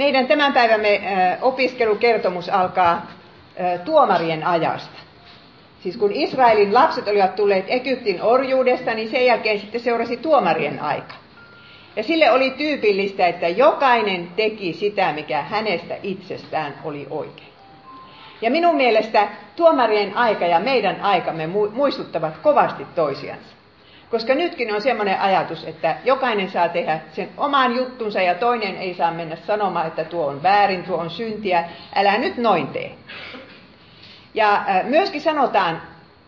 Meidän tämän päivämme opiskelukertomus alkaa tuomarien ajasta. Siis kun Israelin lapset olivat tulleet Egyptin orjuudesta, niin sen jälkeen sitten seurasi tuomarien aika. Ja sille oli tyypillistä, että jokainen teki sitä, mikä hänestä itsestään oli oikein. Ja minun mielestä tuomarien aika ja meidän aikamme muistuttavat kovasti toisiansa. Koska nytkin on semmoinen ajatus, että jokainen saa tehdä sen oman juttunsa ja toinen ei saa mennä sanomaan, että tuo on väärin, tuo on syntiä, älä nyt noin tee. Ja myöskin sanotaan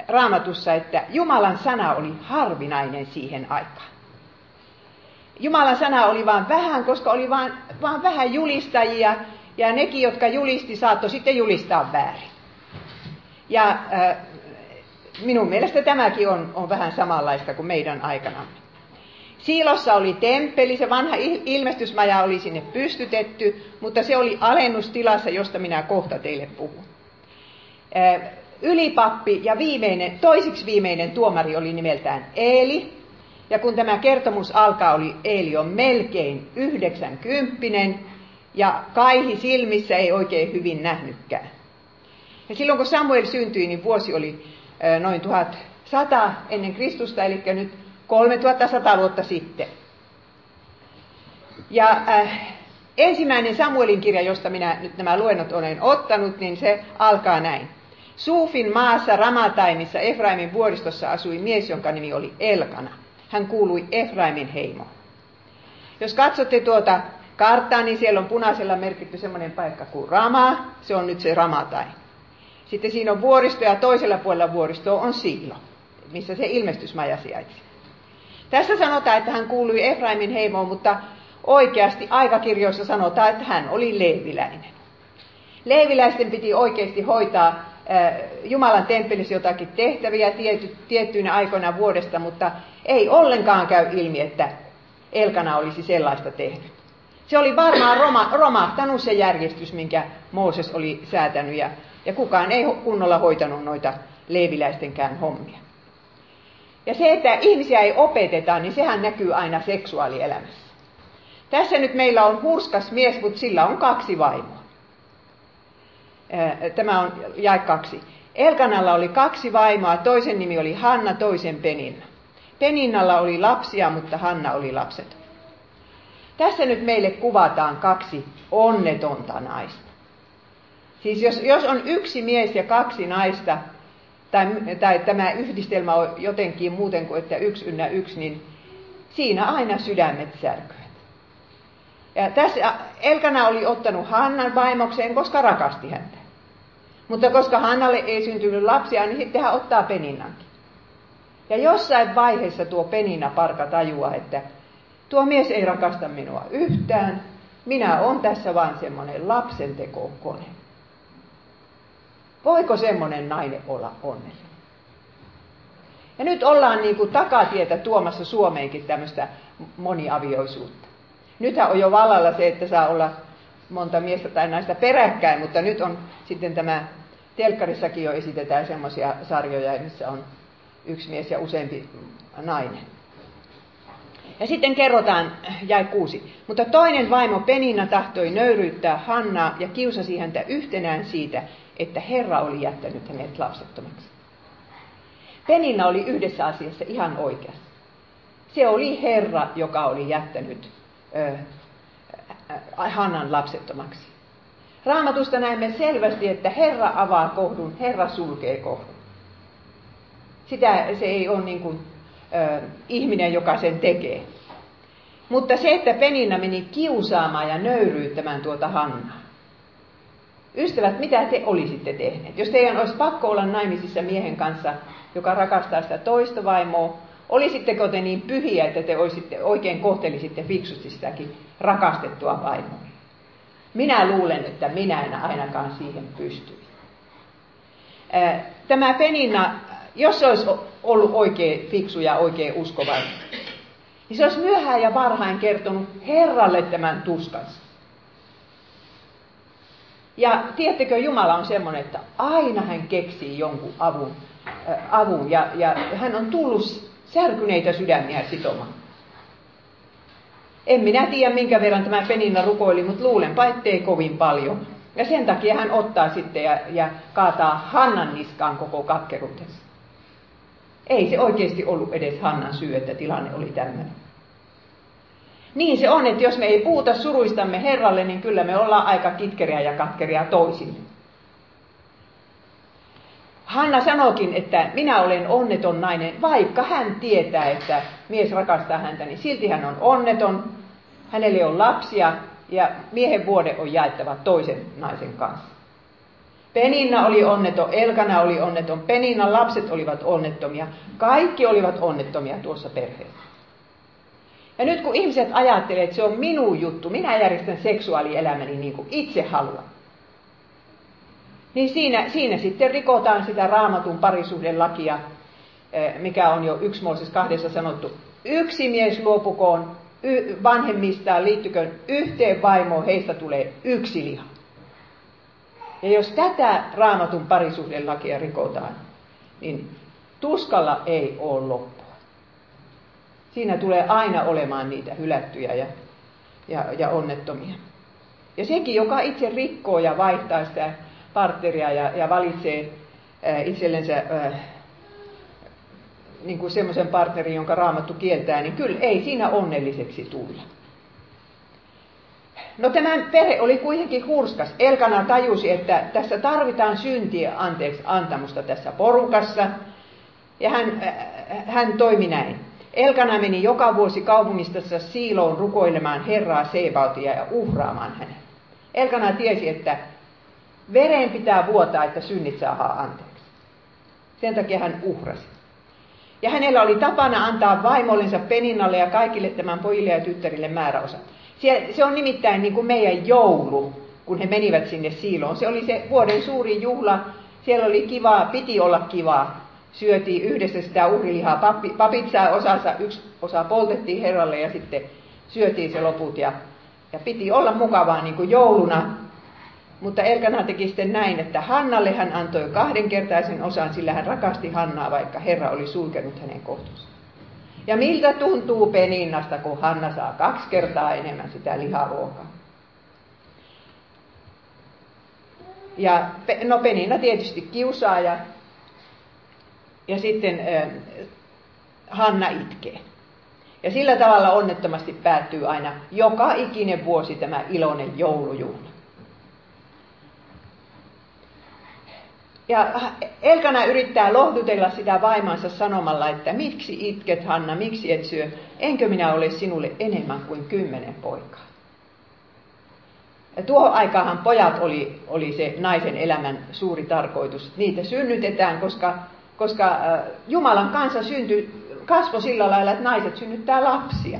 raamatussa, että Jumalan sana oli harvinainen siihen aikaan. Jumalan sana oli vain vähän, koska oli vain, vain vähän julistajia, ja nekin, jotka julisti, saattoi sitten julistaa väärin. Ja minun mielestä tämäkin on, on vähän samanlaista kuin meidän aikanamme. Siilossa oli temppeli, se vanha ilmestysmaja oli sinne pystytetty, mutta se oli alennustilassa, josta minä kohta teille puhun. Ylipappi ja viimeinen, toisiksi viimeinen tuomari oli nimeltään Eeli. Ja kun tämä kertomus alkaa, oli Eeli on melkein 90 ja kaihi silmissä ei oikein hyvin nähnytkään. Ja silloin kun Samuel syntyi, niin vuosi oli noin 1100 ennen Kristusta, eli nyt 3100 vuotta sitten. Ja äh, ensimmäinen Samuelin kirja, josta minä nyt nämä luennot olen ottanut, niin se alkaa näin. Suufin maassa Ramataimissa Efraimin vuoristossa asui mies, jonka nimi oli Elkana. Hän kuului Efraimin heimoon. Jos katsotte tuota karttaa, niin siellä on punaisella merkitty semmoinen paikka kuin Rama. Se on nyt se Ramatain. Sitten siinä on vuoristo ja toisella puolella vuoristoa on Siilo, missä se ilmestysmaja sijaitsi. Tässä sanotaan, että hän kuului Efraimin heimoon, mutta oikeasti aikakirjoissa sanotaan, että hän oli leeviläinen. Leeviläisten piti oikeasti hoitaa Jumalan temppelissä jotakin tehtäviä tiety, tiettyinä aikoina vuodesta, mutta ei ollenkaan käy ilmi, että Elkana olisi sellaista tehnyt. Se oli varmaan roma, romahtanut se järjestys, minkä Mooses oli säätänyt, ja, ja kukaan ei kunnolla hoitanut noita leiviläistenkään hommia. Ja se, että ihmisiä ei opeteta, niin sehän näkyy aina seksuaalielämässä. Tässä nyt meillä on hurskas mies, mutta sillä on kaksi vaimoa. Tämä on jae kaksi. Elkanalla oli kaksi vaimoa, toisen nimi oli Hanna, toisen Peninna. Peninnalla oli lapsia, mutta Hanna oli lapset. Tässä nyt meille kuvataan kaksi onnetonta naista. Siis jos, jos on yksi mies ja kaksi naista, tai, tai tämä yhdistelmä on jotenkin muuten kuin että yksi ynnä yksi, niin siinä aina sydämet särkyvät. Ja tässä Elkana oli ottanut Hannan vaimokseen, koska rakasti häntä. Mutta koska Hannalle ei syntynyt lapsia, niin sitten hän ottaa Peninnankin. Ja jossain vaiheessa tuo Peninna parka tajuaa, että tuo mies ei rakasta minua yhtään, minä on tässä vain semmoinen lapsentekokone. Voiko semmoinen nainen olla onnellinen? Ja nyt ollaan niin kuin takatietä tuomassa Suomeenkin tämmöistä moniavioisuutta. Nythän on jo vallalla se, että saa olla monta miestä tai naista peräkkäin, mutta nyt on sitten tämä, telkkarissakin jo esitetään semmoisia sarjoja, missä on yksi mies ja useampi nainen. Ja sitten kerrotaan, jäi kuusi. Mutta toinen vaimo Penina tahtoi nöyryyttää Hannaa ja kiusasi häntä yhtenään siitä, että Herra oli jättänyt hänet lapsettomaksi. Penina oli yhdessä asiassa ihan oikeassa. Se oli Herra, joka oli jättänyt ö, Hannan lapsettomaksi. Raamatusta näemme selvästi, että Herra avaa kohdun, Herra sulkee kohdun. Sitä se ei ole niin kuin, ö, ihminen, joka sen tekee. Mutta se, että Penina meni kiusaamaan ja nöyryyttämään tuota Hannaa. Ystävät, mitä te olisitte tehneet? Jos teidän olisi pakko olla naimisissa miehen kanssa, joka rakastaa sitä toista vaimoa, olisitteko te niin pyhiä, että te olisitte, oikein kohtelisitte fiksusti sitäkin rakastettua vaimoa? Minä luulen, että minä en ainakaan siihen pysty. Tämä Penina, jos se olisi ollut oikein fiksu ja oikein uskova, niin se olisi myöhään ja varhain kertonut Herralle tämän tuskansa. Ja tiedättekö, Jumala on semmoinen, että aina hän keksii jonkun avun, äh, avun ja, ja hän on tullut särkyneitä sydämiä sitomaan. En minä tiedä, minkä verran tämä Peninna rukoili, mutta luulenpa, ettei kovin paljon. Ja sen takia hän ottaa sitten ja, ja kaataa Hannan niskaan koko katkeruutensa. Ei se oikeasti ollut edes Hannan syy, että tilanne oli tämmöinen. Niin se on, että jos me ei puhuta suruistamme Herralle, niin kyllä me ollaan aika kitkeriä ja katkeria toisille. Hanna sanokin, että minä olen onneton nainen, vaikka hän tietää, että mies rakastaa häntä, niin silti hän on onneton. Hänelle on lapsia ja miehen vuode on jaettava toisen naisen kanssa. Peninna oli onneton, Elkana oli onneton, Peninnan lapset olivat onnettomia. Kaikki olivat onnettomia tuossa perheessä. Ja nyt kun ihmiset ajattelee, että se on minun juttu, minä järjestän seksuaalielämäni niin kuin itse haluan, niin siinä, siinä sitten rikotaan sitä raamatun parisuhdelakia, eh, mikä on jo yksi Mooses kahdessa sanottu. Yksi mies luopukoon vanhemmistaan, liittyköön yhteen vaimoon, heistä tulee yksi liha. Ja jos tätä raamatun parisuhdelakia rikotaan, niin tuskalla ei ole loppua. Siinä tulee aina olemaan niitä hylättyjä ja, ja, ja onnettomia. Ja sekin, joka itse rikkoo ja vaihtaa sitä partneria ja, ja valitsee äh, itsellensä äh, niin semmoisen partnerin, jonka raamattu kieltää, niin kyllä ei siinä onnelliseksi tulla. No tämä perhe oli kuitenkin hurskas. Elkana tajusi, että tässä tarvitaan syntiä anteeksi antamusta tässä porukassa. Ja hän, äh, hän toimi näin. Elkana meni joka vuosi kaupungistassa Siiloon rukoilemaan Herraa Seebautia ja uhraamaan hänen. Elkana tiesi, että Veren pitää vuotaa, että synnit saa anteeksi. Sen takia hän uhrasi. Ja hänellä oli tapana antaa vaimollensa Peninnalle ja kaikille tämän pojille ja tyttärille määräosa. Se on nimittäin niin kuin meidän joulu, kun he menivät sinne siiloon. Se oli se vuoden suuri juhla. Siellä oli kivaa, piti olla kivaa. Syötiin yhdessä sitä uhrilihaa. Papi, papit saa osansa, yksi osa poltettiin Herralle ja sitten syötiin se loput. Ja, ja piti olla mukavaa niin kuin jouluna. Mutta Elkana teki sitten näin, että Hannalle hän antoi kahdenkertaisen osan, sillä hän rakasti Hannaa, vaikka Herra oli sulkenut hänen kohtonsa. Ja miltä tuntuu Peninnasta, kun Hanna saa kaksi kertaa enemmän sitä liharuokaa? Ja no Peninna tietysti kiusaa ja, ja sitten Hanna itkee. Ja sillä tavalla onnettomasti päättyy aina joka ikinen vuosi tämä iloinen joulujuhla. Ja Elkana yrittää lohdutella sitä vaimansa sanomalla, että miksi itket Hanna, miksi et syö, enkö minä ole sinulle enemmän kuin kymmenen poikaa. Ja tuohon aikaanhan pojat oli, oli se naisen elämän suuri tarkoitus. Niitä synnytetään, koska, koska Jumalan kanssa syntyi, kasvo sillä lailla, että naiset synnyttää lapsia.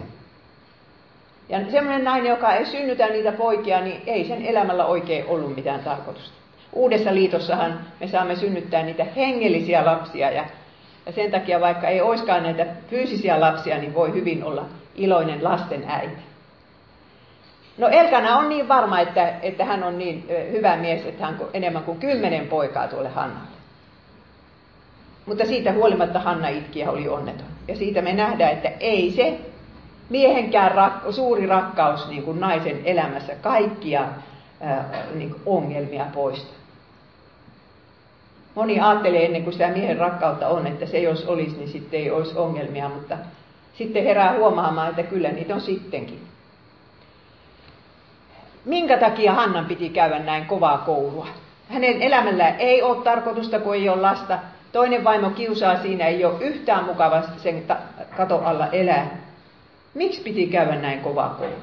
Ja semmoinen nainen, joka ei synnytä niitä poikia, niin ei sen elämällä oikein ollut mitään tarkoitusta. Uudessa liitossahan me saamme synnyttää niitä hengellisiä lapsia ja, ja sen takia vaikka ei oiskaan näitä fyysisiä lapsia, niin voi hyvin olla iloinen lasten äiti. No Elkana on niin varma, että, että hän on niin hyvä mies, että hän on enemmän kuin kymmenen poikaa tuolle Hannalle. Mutta siitä huolimatta Hanna itki ja oli onneton. Ja siitä me nähdään, että ei se miehenkään rak- suuri rakkaus niin kuin naisen elämässä kaikkia ää, niin kuin ongelmia poista. Moni ajattelee ennen kuin sitä miehen rakkautta on, että se jos olisi, niin sitten ei olisi ongelmia, mutta sitten herää huomaamaan, että kyllä niitä on sittenkin. Minkä takia Hannan piti käydä näin kovaa koulua? Hänen elämällä ei ole tarkoitusta, kun ei ole lasta. Toinen vaimo kiusaa siinä, ei ole yhtään mukava sen kato alla elää. Miksi piti käydä näin kovaa koulua?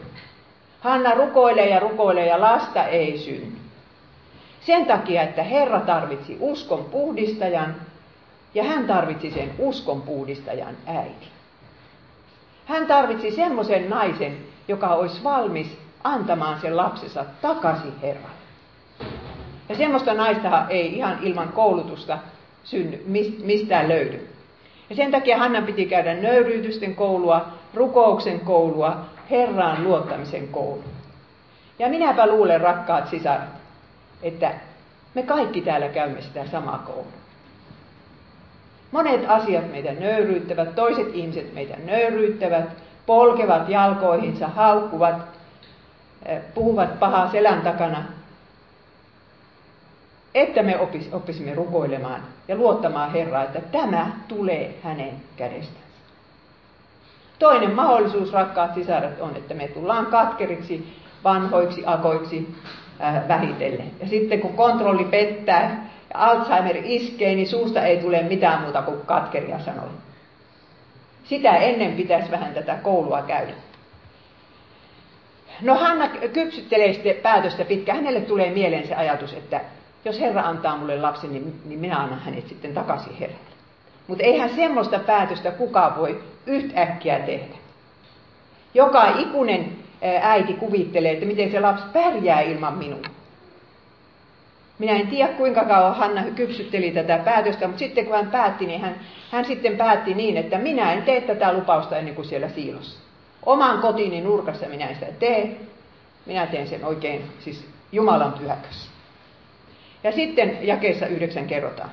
Hanna rukoilee ja rukoilee ja lasta ei synny. Sen takia, että Herra tarvitsi uskon puhdistajan ja hän tarvitsi sen uskon puhdistajan äidin. Hän tarvitsi semmoisen naisen, joka olisi valmis antamaan sen lapsensa takaisin Herralle. Ja semmoista naista ei ihan ilman koulutusta synny, mistään löydy. Ja sen takia Hanna piti käydä nöyryytysten koulua, rukouksen koulua, Herraan luottamisen koulua. Ja minäpä luulen, rakkaat sisaret, että me kaikki täällä käymme sitä samaa koulua. Monet asiat meitä nöyryyttävät, toiset ihmiset meitä nöyryyttävät, polkevat jalkoihinsa, haukkuvat, puhuvat pahaa selän takana, että me oppisimme rukoilemaan ja luottamaan Herraa, että tämä tulee hänen kädestänsä. Toinen mahdollisuus, rakkaat sisaret, on, että me tullaan katkeriksi, vanhoiksi, akoiksi äh, vähitellen. Ja sitten kun kontrolli pettää ja Alzheimer iskee, niin suusta ei tule mitään muuta kuin katkeria sanoja. Sitä ennen pitäisi vähän tätä koulua käydä. No Hanna kypsyttelee sitten päätöstä pitkään. Hänelle tulee mieleen se ajatus, että jos Herra antaa mulle lapsen, niin, niin minä annan hänet sitten takaisin Herralle. Mutta eihän semmoista päätöstä kukaan voi yhtäkkiä tehdä. Joka ikuinen äiti kuvittelee, että miten se lapsi pärjää ilman minua. Minä en tiedä kuinka kauan Hanna kypsytteli tätä päätöstä, mutta sitten kun hän päätti, niin hän, hän sitten päätti niin, että minä en tee tätä lupausta ennen kuin siellä siilossa. Oman kotini nurkassa minä en sitä tee. Minä teen sen oikein, siis Jumalan pyhäkössä. Ja sitten jakeessa yhdeksän kerrotaan.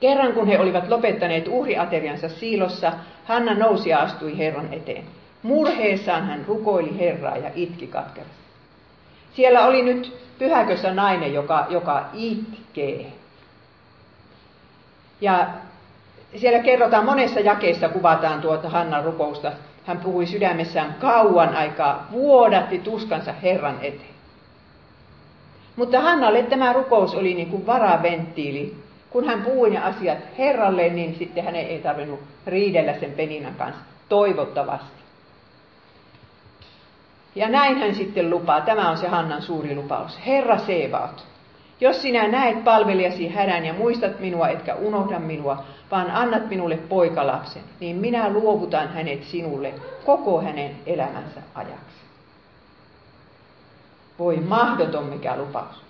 Kerran kun he olivat lopettaneet uhriateriansa siilossa, Hanna nousi ja astui Herran eteen. Murheessaan hän rukoili Herraa ja itki katkerasti. Siellä oli nyt pyhäkössä nainen, joka, joka itkee. Ja siellä kerrotaan monessa jakeessa, kuvataan tuota Hannan rukousta. Hän puhui sydämessään kauan aikaa, vuodatti tuskansa Herran eteen. Mutta Hannalle tämä rukous oli niin kuin varaventtiili. Kun hän puhui ne asiat Herralle, niin sitten hänen ei tarvinnut riidellä sen Peninan kanssa. Toivottavasti. Ja näin hän sitten lupaa. Tämä on se Hannan suuri lupaus. Herra Seevaat, jos sinä näet palvelijasi hädän ja muistat minua, etkä unohda minua, vaan annat minulle poikalapsen, niin minä luovutan hänet sinulle koko hänen elämänsä ajaksi. Voi mahdoton mikä lupaus.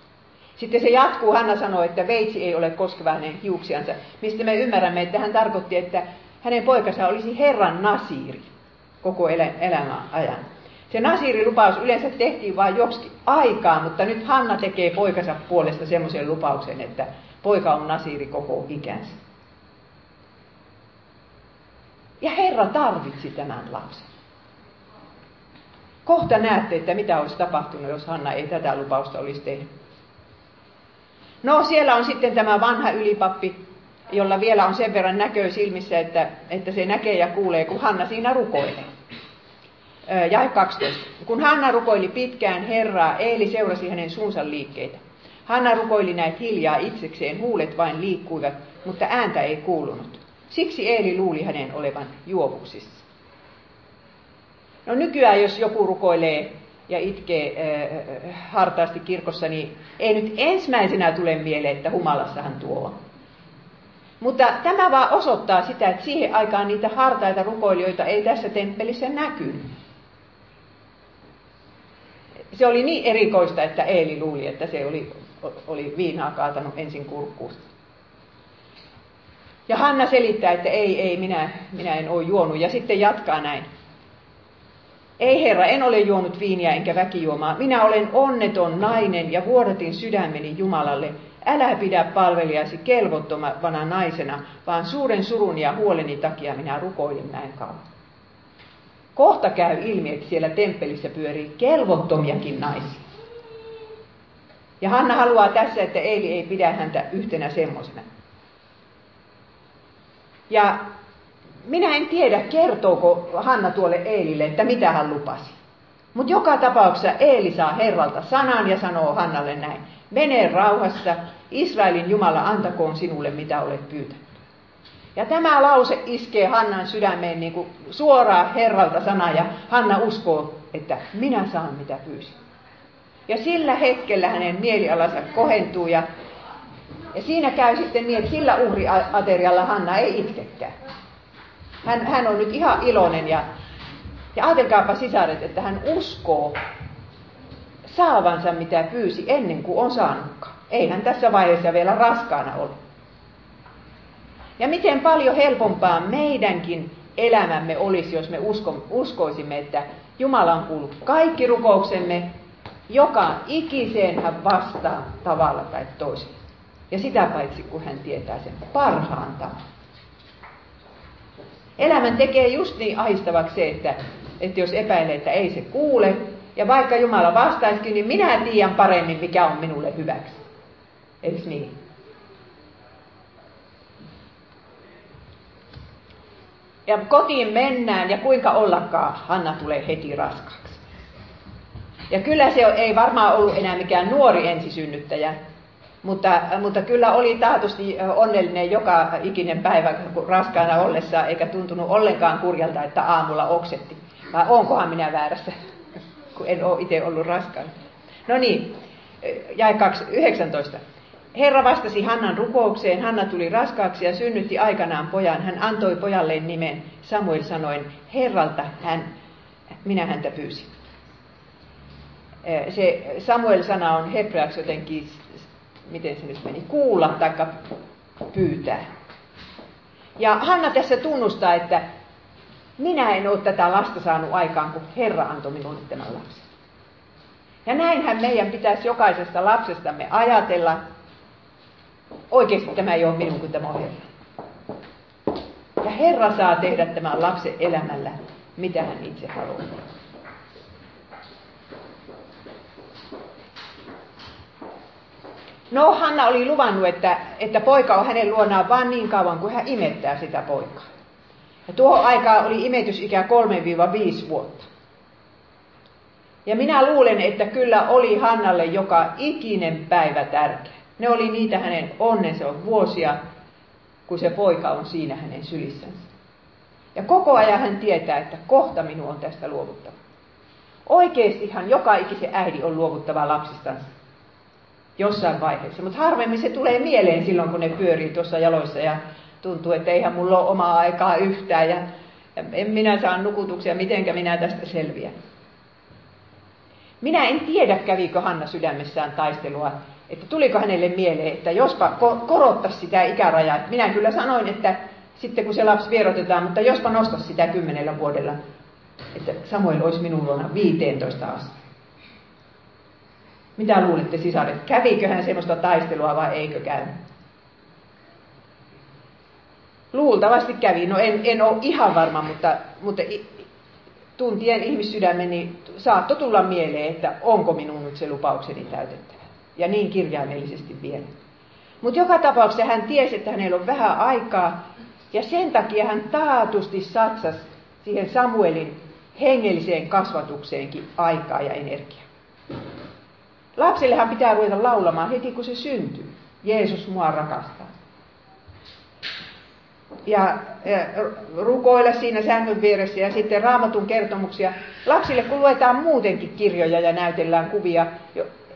Sitten se jatkuu, Hanna sanoi, että veitsi ei ole koskeva hänen hiuksiansa, mistä me ymmärrämme, että hän tarkoitti, että hänen poikansa olisi Herran nasiiri koko elämän ajan. Se nasiirilupaus yleensä tehtiin vain joksikin aikaa, mutta nyt Hanna tekee poikansa puolesta semmoisen lupauksen, että poika on nasiiri koko ikänsä. Ja Herra tarvitsi tämän lapsen. Kohta näette, että mitä olisi tapahtunut, jos Hanna ei tätä lupausta olisi tehnyt. No siellä on sitten tämä vanha ylipappi, jolla vielä on sen verran näköä silmissä, että, että se näkee ja kuulee, kun Hanna siinä rukoilee. Jae 12. Kun Hanna rukoili pitkään Herraa, Eeli seurasi hänen suunsa liikkeitä. Hanna rukoili näet hiljaa itsekseen, huulet vain liikkuivat, mutta ääntä ei kuulunut. Siksi Eeli luuli hänen olevan juovuksissa. No nykyään, jos joku rukoilee ja itkee äh, hartaasti kirkossa, niin ei nyt ensimmäisenä tule mieleen, että humalassahan tuo on. Mutta tämä vaan osoittaa sitä, että siihen aikaan niitä hartaita rukoilijoita ei tässä temppelissä näkynyt. Se oli niin erikoista, että Eeli luuli, että se oli, oli viinaa kaatanut ensin kurkkuusta. Ja Hanna selittää, että ei, ei, minä, minä en ole juonut. Ja sitten jatkaa näin. Ei herra, en ole juonut viiniä enkä väkijuomaa. Minä olen onneton nainen ja vuodatin sydämeni Jumalalle. Älä pidä palvelijasi kelvottomana naisena, vaan suuren surun ja huoleni takia minä rukoilin näin kauan. Kohta käy ilmi, että siellä temppelissä pyörii kelvottomiakin naisia. Ja Hanna haluaa tässä, että Eili ei pidä häntä yhtenä semmoisena. Ja minä en tiedä, kertooko Hanna tuolle Eelille, että mitä hän lupasi. Mutta joka tapauksessa Eeli saa Herralta sanan ja sanoo Hannalle näin. Mene rauhassa, Israelin Jumala antakoon sinulle mitä olet pyytänyt. Ja tämä lause iskee Hannan sydämeen niin kuin suoraan Herralta sana ja Hanna uskoo, että minä saan mitä pyysin. Ja sillä hetkellä hänen mielialansa kohentuu ja, ja siinä käy sitten niin, että sillä uhriaterialla Hanna ei itkekään. Hän, hän on nyt ihan iloinen ja, ja ajatelkaapa sisaret, että hän uskoo saavansa mitä pyysi ennen kuin on saanutkaan. Ei hän tässä vaiheessa vielä raskaana ole. Ja miten paljon helpompaa meidänkin elämämme olisi, jos me usko, uskoisimme, että Jumala on kuullut kaikki rukouksemme, joka ikiseen hän vastaa tavalla tai toisella. Ja sitä paitsi, kun hän tietää sen parhaan tavan. Elämän tekee just niin ahistavaksi se, että, että jos epäilee, että ei se kuule, ja vaikka Jumala vastaisikin, niin minä tiedän paremmin, mikä on minulle hyväksi. Eikö niin? Ja kotiin mennään ja kuinka ollakaan Hanna tulee heti raskaaksi. Ja kyllä se ei varmaan ollut enää mikään nuori ensisynnyttäjä, mutta, mutta kyllä oli taatusti onnellinen joka ikinen päivä raskaana ollessa, eikä tuntunut ollenkaan kurjalta, että aamulla oksetti. Vai onkohan minä väärässä, kun en ole itse ollut raskaana. No niin, jäi 19. Herra vastasi Hannan rukoukseen. Hanna tuli raskaaksi ja synnytti aikanaan pojan. Hän antoi pojalle nimen Samuel sanoen, Herralta hän, minä häntä pyysin. Se Samuel-sana on hebreaksi jotenkin, miten se nyt meni, kuulla tai pyytää. Ja Hanna tässä tunnustaa, että minä en ole tätä lasta saanut aikaan, kun Herra antoi minulle tämän lapsen. Ja näinhän meidän pitäisi jokaisesta lapsestamme ajatella, Oikeasti tämä ei ole minun kuin tämä on Herra. Ja Herra saa tehdä tämän lapsen elämällä, mitä hän itse haluaa. No, Hanna oli luvannut, että, että poika on hänen luonaan vain niin kauan, kuin hän imettää sitä poikaa. Ja tuohon aikaan oli imetysikä 3-5 vuotta. Ja minä luulen, että kyllä oli Hannalle joka ikinen päivä tärkeä. Ne oli niitä hänen onnensa on vuosia, kun se poika on siinä hänen sylissänsä. Ja koko ajan hän tietää, että kohta minun on tästä luovuttava. Oikeestihan joka ikisen äiti on luovuttava lapsistansa jossain vaiheessa, mutta harvemmin se tulee mieleen silloin, kun ne pyörii tuossa jaloissa ja tuntuu, että eihän mulla ole omaa aikaa yhtään ja en minä saa nukutuksia, mitenkä minä tästä selviän. Minä en tiedä, kävikö Hanna sydämessään taistelua että tuliko hänelle mieleen, että jospa korottaisi sitä ikärajaa. Minä kyllä sanoin, että sitten kun se lapsi vierotetaan, mutta jospa nostaisi sitä kymmenellä vuodella, että Samuel olisi minun luona 15 asti. Mitä luulette sisaret, kävikö hän semmoista taistelua vai eikö käynyt? Luultavasti kävi, no en, en ole ihan varma, mutta, mutta tuntien ihmissydämeni niin saattoi tulla mieleen, että onko minun nyt se lupaukseni täytetty ja niin kirjaimellisesti vielä. Mutta joka tapauksessa hän tiesi, että hänellä on vähän aikaa, ja sen takia hän taatusti satsasi siihen Samuelin hengelliseen kasvatukseenkin aikaa ja energiaa. Lapsillehan pitää ruveta laulamaan heti kun se syntyy. Jeesus mua rakastaa. Ja, ja rukoilla siinä sängyn vieressä ja sitten raamatun kertomuksia. Lapsille kun luetaan muutenkin kirjoja ja näytellään kuvia,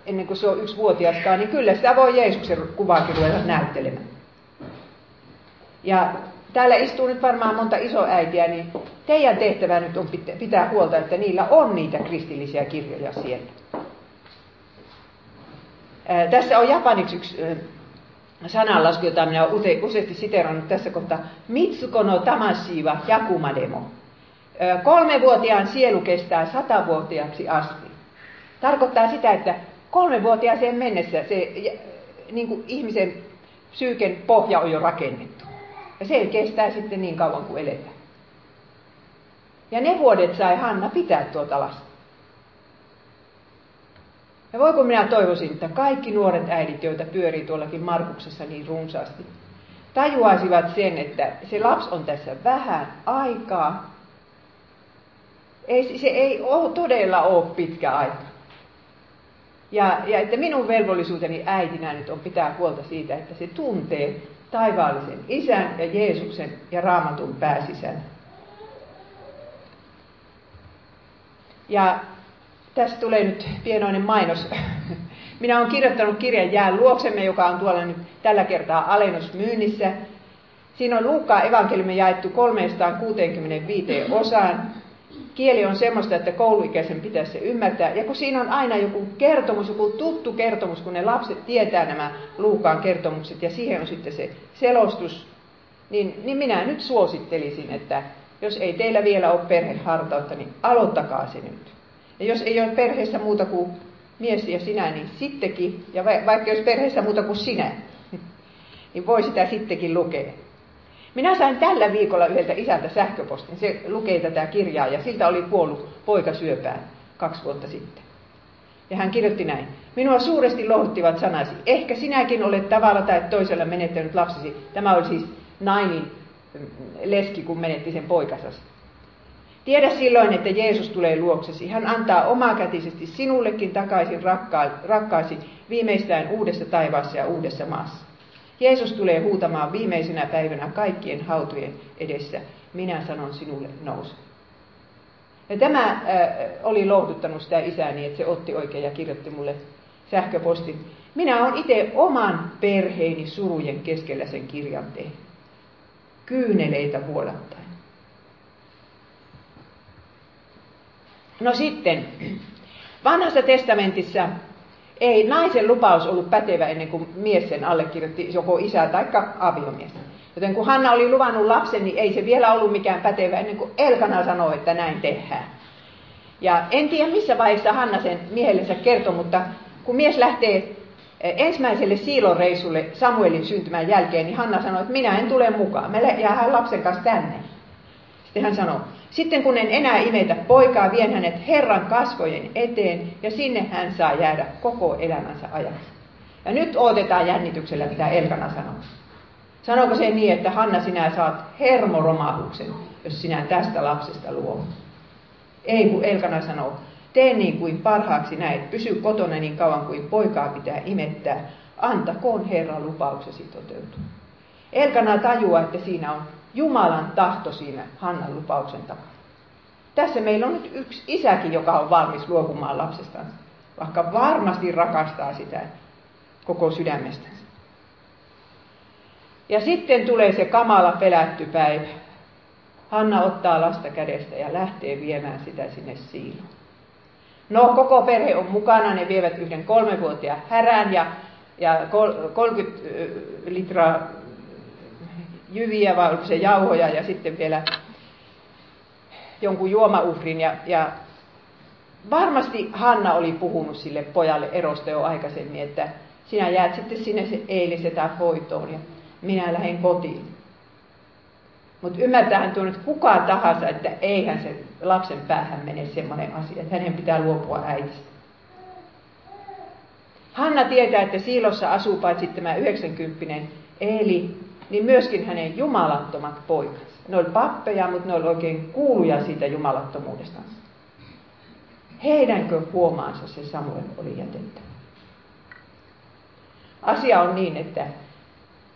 ennen kuin se on yksi vuotiaskaan, niin kyllä sitä voi Jeesuksen kuvaakin ruveta näyttelemään. Ja täällä istuu nyt varmaan monta isoäitiä, niin teidän tehtävä nyt on pitää huolta, että niillä on niitä kristillisiä kirjoja siellä. Tässä on japaniksi yksi sananlasku, jota minä olen useasti siterannut tässä kohtaa. Mitsukono tamasiva jakumademo. Kolmevuotiaan sielu kestää satavuotiaaksi asti. Tarkoittaa sitä, että kolmevuotiaaseen mennessä se niin kuin ihmisen psyyken pohja on jo rakennettu. Ja se kestää sitten niin kauan kuin eletään. Ja ne vuodet sai Hanna pitää tuota lasta. Ja voi kun minä toivoisin, että kaikki nuoret äidit, joita pyörii tuollakin Markuksessa niin runsaasti, tajuaisivat sen, että se lapsi on tässä vähän aikaa. Ei, se ei ole, todella ole pitkä aika. Ja, ja että minun velvollisuuteni äitinä nyt on pitää huolta siitä, että se tuntee taivaallisen isän ja Jeesuksen ja raamatun pääsisän. Ja tästä tulee nyt pienoinen mainos. Minä olen kirjoittanut kirjan Jään luoksemme, joka on tuolla nyt tällä kertaa alennusmyynnissä. Siinä on Luukkaan evankeliumi jaettu 365 osaan kieli on semmoista, että kouluikäisen pitäisi se ymmärtää. Ja kun siinä on aina joku kertomus, joku tuttu kertomus, kun ne lapset tietää nämä Luukaan kertomukset ja siihen on sitten se selostus, niin, niin minä nyt suosittelisin, että jos ei teillä vielä ole perhehartautta, niin aloittakaa se nyt. Ja jos ei ole perheessä muuta kuin mies ja sinä, niin sittenkin, ja vaikka jos perheessä muuta kuin sinä, niin voi sitä sittenkin lukea. Minä sain tällä viikolla yhdeltä isältä sähköpostin. Se lukee tätä kirjaa ja siltä oli kuollut poika syöpään kaksi vuotta sitten. Ja hän kirjoitti näin. Minua suuresti lohuttivat sanasi. Ehkä sinäkin olet tavalla tai toisella menettänyt lapsesi. Tämä oli siis nainin mm, leski, kun menetti sen poikansa. Tiedä silloin, että Jeesus tulee luoksesi. Hän antaa omakätisesti sinullekin takaisin rakka- rakkaasi viimeistään uudessa taivaassa ja uudessa maassa. Jeesus tulee huutamaan viimeisenä päivänä kaikkien hautujen edessä. Minä sanon sinulle nousu. Ja tämä äh, oli lohduttanut sitä isääni, että se otti oikein ja kirjoitti mulle sähköpostin. Minä olen itse oman perheeni surujen keskellä sen kirjan tehnyt. Kyyneleitä vuolattain. No sitten, vanhassa testamentissa ei naisen lupaus ollut pätevä ennen kuin mies sen allekirjoitti, joko isä tai aviomies. Joten kun Hanna oli luvannut lapsen, niin ei se vielä ollut mikään pätevä ennen kuin Elkana sanoi, että näin tehdään. Ja en tiedä missä vaiheessa Hanna sen miehellensä kertoi, mutta kun mies lähtee eh, ensimmäiselle siiloreissulle Samuelin syntymän jälkeen, niin Hanna sanoi, että minä en tule mukaan. Me jäädään lapsen kanssa tänne. Sitten hän sanoi, sitten kun en enää imetä poikaa, vien hänet Herran kasvojen eteen ja sinne hän saa jäädä koko elämänsä ajaksi. Ja nyt odotetaan jännityksellä, mitä Elkana sanoo. Sanooko se niin, että Hanna, sinä saat hermoromahuksen, jos sinä tästä lapsesta luovut? Ei, kun Elkana sanoo, tee niin kuin parhaaksi näet, pysy kotona niin kauan kuin poikaa pitää imettää, antakoon Herran lupauksesi toteutua. Elkana tajuaa, että siinä on Jumalan tahto siinä Hannan lupauksen takana. Tässä meillä on nyt yksi isäkin, joka on valmis luopumaan lapsestansa, vaikka varmasti rakastaa sitä koko sydämestänsä. Ja sitten tulee se kamala pelätty päivä. Hanna ottaa lasta kädestä ja lähtee viemään sitä sinne siiloon. No, koko perhe on mukana, ne vievät yhden kolmevuotiaan härän ja, ja 30 litraa jyviä vai onko se jauhoja ja sitten vielä jonkun juomauhrin. Ja, ja varmasti Hanna oli puhunut sille pojalle erosta jo aikaisemmin, että sinä jäät sitten sinne se eilisetä hoitoon ja minä lähden kotiin. Mutta ymmärtäähän tuon että kuka tahansa, että eihän se lapsen päähän mene semmoinen asia, että hänen pitää luopua äidistä. Hanna tietää, että siilossa asuu paitsi tämä 90 Eli niin myöskin hänen jumalattomat poikansa. Ne oli pappeja, mutta ne oli oikein kuuluja siitä jumalattomuudestansa. Heidänkö huomaansa se Samuel oli jätetty? Asia on niin, että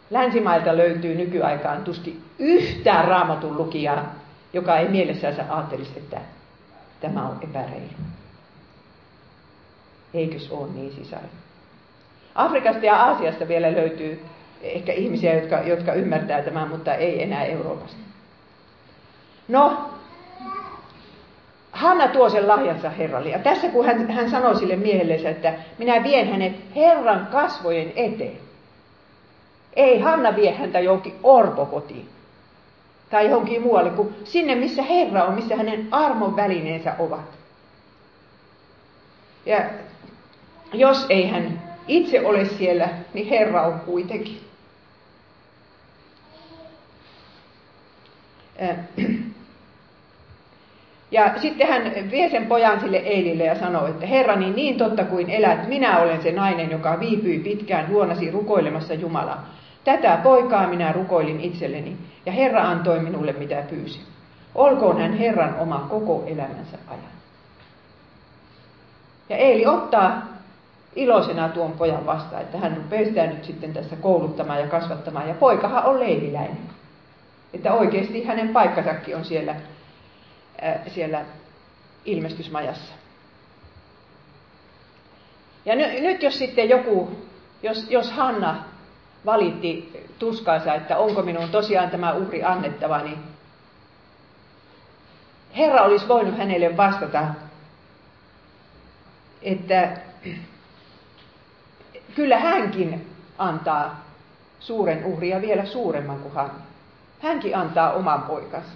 länsimailta löytyy nykyaikaan tuski yhtään raamatun lukijaa, joka ei mielessänsä ajattelisi, että tämä on epäreilu. Eikös ole niin sisar? Afrikasta ja Aasiasta vielä löytyy ehkä ihmisiä, jotka, jotka ymmärtää tämän, mutta ei enää Euroopasta. No, Hanna tuo sen lahjansa Herralle. Ja tässä kun hän, hän sanoi sille miehelle, että minä vien hänet Herran kasvojen eteen. Ei Hanna vie häntä johonkin orpokotiin tai johonkin muualle kuin sinne, missä Herra on, missä hänen armon välineensä ovat. Ja jos ei hän itse ole siellä, niin Herra on kuitenkin. Ja sitten hän vie sen pojan sille Eilille ja sanoi, että Herrani, niin totta kuin elät, minä olen se nainen, joka viipyi pitkään luonasi rukoilemassa Jumalaa. Tätä poikaa minä rukoilin itselleni, ja Herra antoi minulle mitä pyysin. Olkoon hän Herran oma koko elämänsä ajan. Ja Eili ottaa iloisena tuon pojan vastaan, että hän rupeaa sitä nyt sitten tässä kouluttamaan ja kasvattamaan. Ja poikahan on leiviläinen. Että oikeasti hänen paikkasakin on siellä, äh, siellä ilmestysmajassa. Ja ny, nyt jos sitten joku, jos, jos Hanna valitti tuskaansa, että onko minun tosiaan tämä uhri annettava, niin Herra olisi voinut hänelle vastata, että kyllä hänkin antaa suuren uhria vielä suuremman kuin Hanna. Hänkin antaa oman poikansa.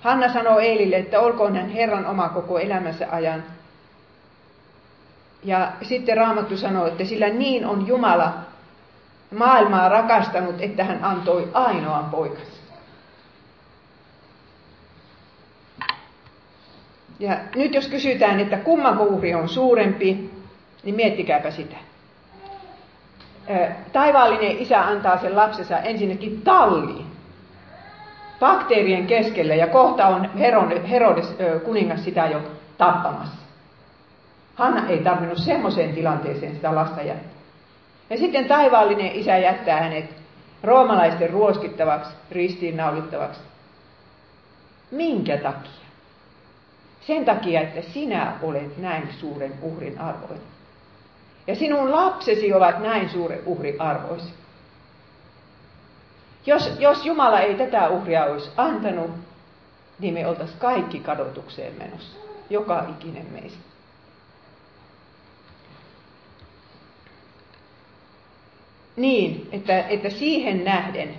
Hanna sanoo Eelille, että olkoon hän Herran oma koko elämänsä ajan. Ja sitten Raamattu sanoo, että sillä niin on Jumala maailmaa rakastanut, että hän antoi ainoan poikansa. Ja nyt jos kysytään, että kumman uhri on suurempi, niin miettikääpä sitä. Taivaallinen isä antaa sen lapsensa ensinnäkin talliin, bakteerien keskelle, ja kohta on Herodes kuningas sitä jo tappamassa. Hanna ei tarvinnut semmoiseen tilanteeseen sitä lasta jättää. Ja sitten taivaallinen isä jättää hänet roomalaisten ruoskittavaksi, ristiinnaulittavaksi. Minkä takia? Sen takia, että sinä olet näin suuren uhrin arvoinen. Ja sinun lapsesi ovat näin suuren uhrin arvoisi. Jos, jos Jumala ei tätä uhria olisi antanut, niin me oltaisiin kaikki kadotukseen menossa. Joka ikinen meistä. Niin, että, että siihen nähden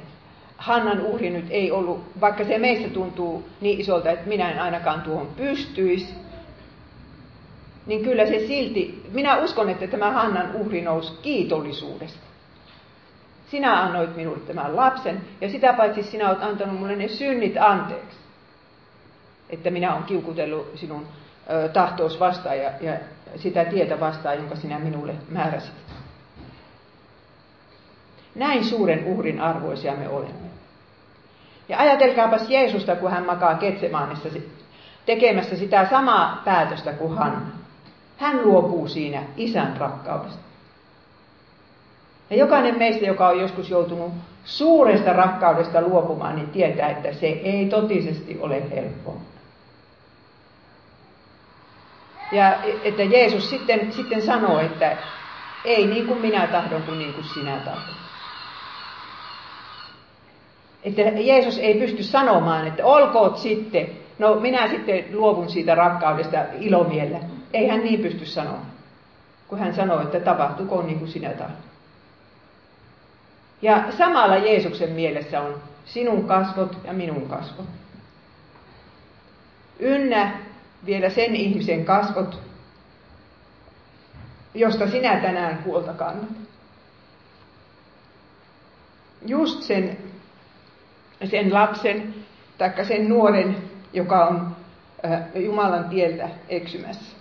Hannan uhri nyt ei ollut, vaikka se meistä tuntuu niin isolta, että minä en ainakaan tuohon pystyisi, niin kyllä se silti, minä uskon, että tämä Hannan uhri nousi kiitollisuudesta. Sinä annoit minulle tämän lapsen, ja sitä paitsi sinä olet antanut minulle ne synnit anteeksi. Että minä olen kiukutellut sinun tahtoos vastaan ja, ja sitä tietä vastaan, jonka sinä minulle määräsit. Näin suuren uhrin arvoisia me olemme. Ja ajatelkaapas Jeesusta, kun hän makaa Ketsemaanissa tekemässä sitä samaa päätöstä kuin Hanna. Hän luopuu siinä isän rakkaudesta. Ja jokainen meistä, joka on joskus joutunut suuresta rakkaudesta luopumaan, niin tietää, että se ei totisesti ole helppoa. Ja että Jeesus sitten, sitten sanoo, että ei niin kuin minä tahdon, kuin niin kuin sinä tahdot. Että Jeesus ei pysty sanomaan, että olkoot sitten, no minä sitten luovun siitä rakkaudesta ilomiellä. Ei hän niin pysty sanomaan, kun hän sanoo, että tapahtukoon niin kuin sinä tahdot. Ja samalla Jeesuksen mielessä on sinun kasvot ja minun kasvot. Ynnä vielä sen ihmisen kasvot, josta sinä tänään huolta kannat. Just sen, sen lapsen, taikka sen nuoren, joka on Jumalan tieltä eksymässä.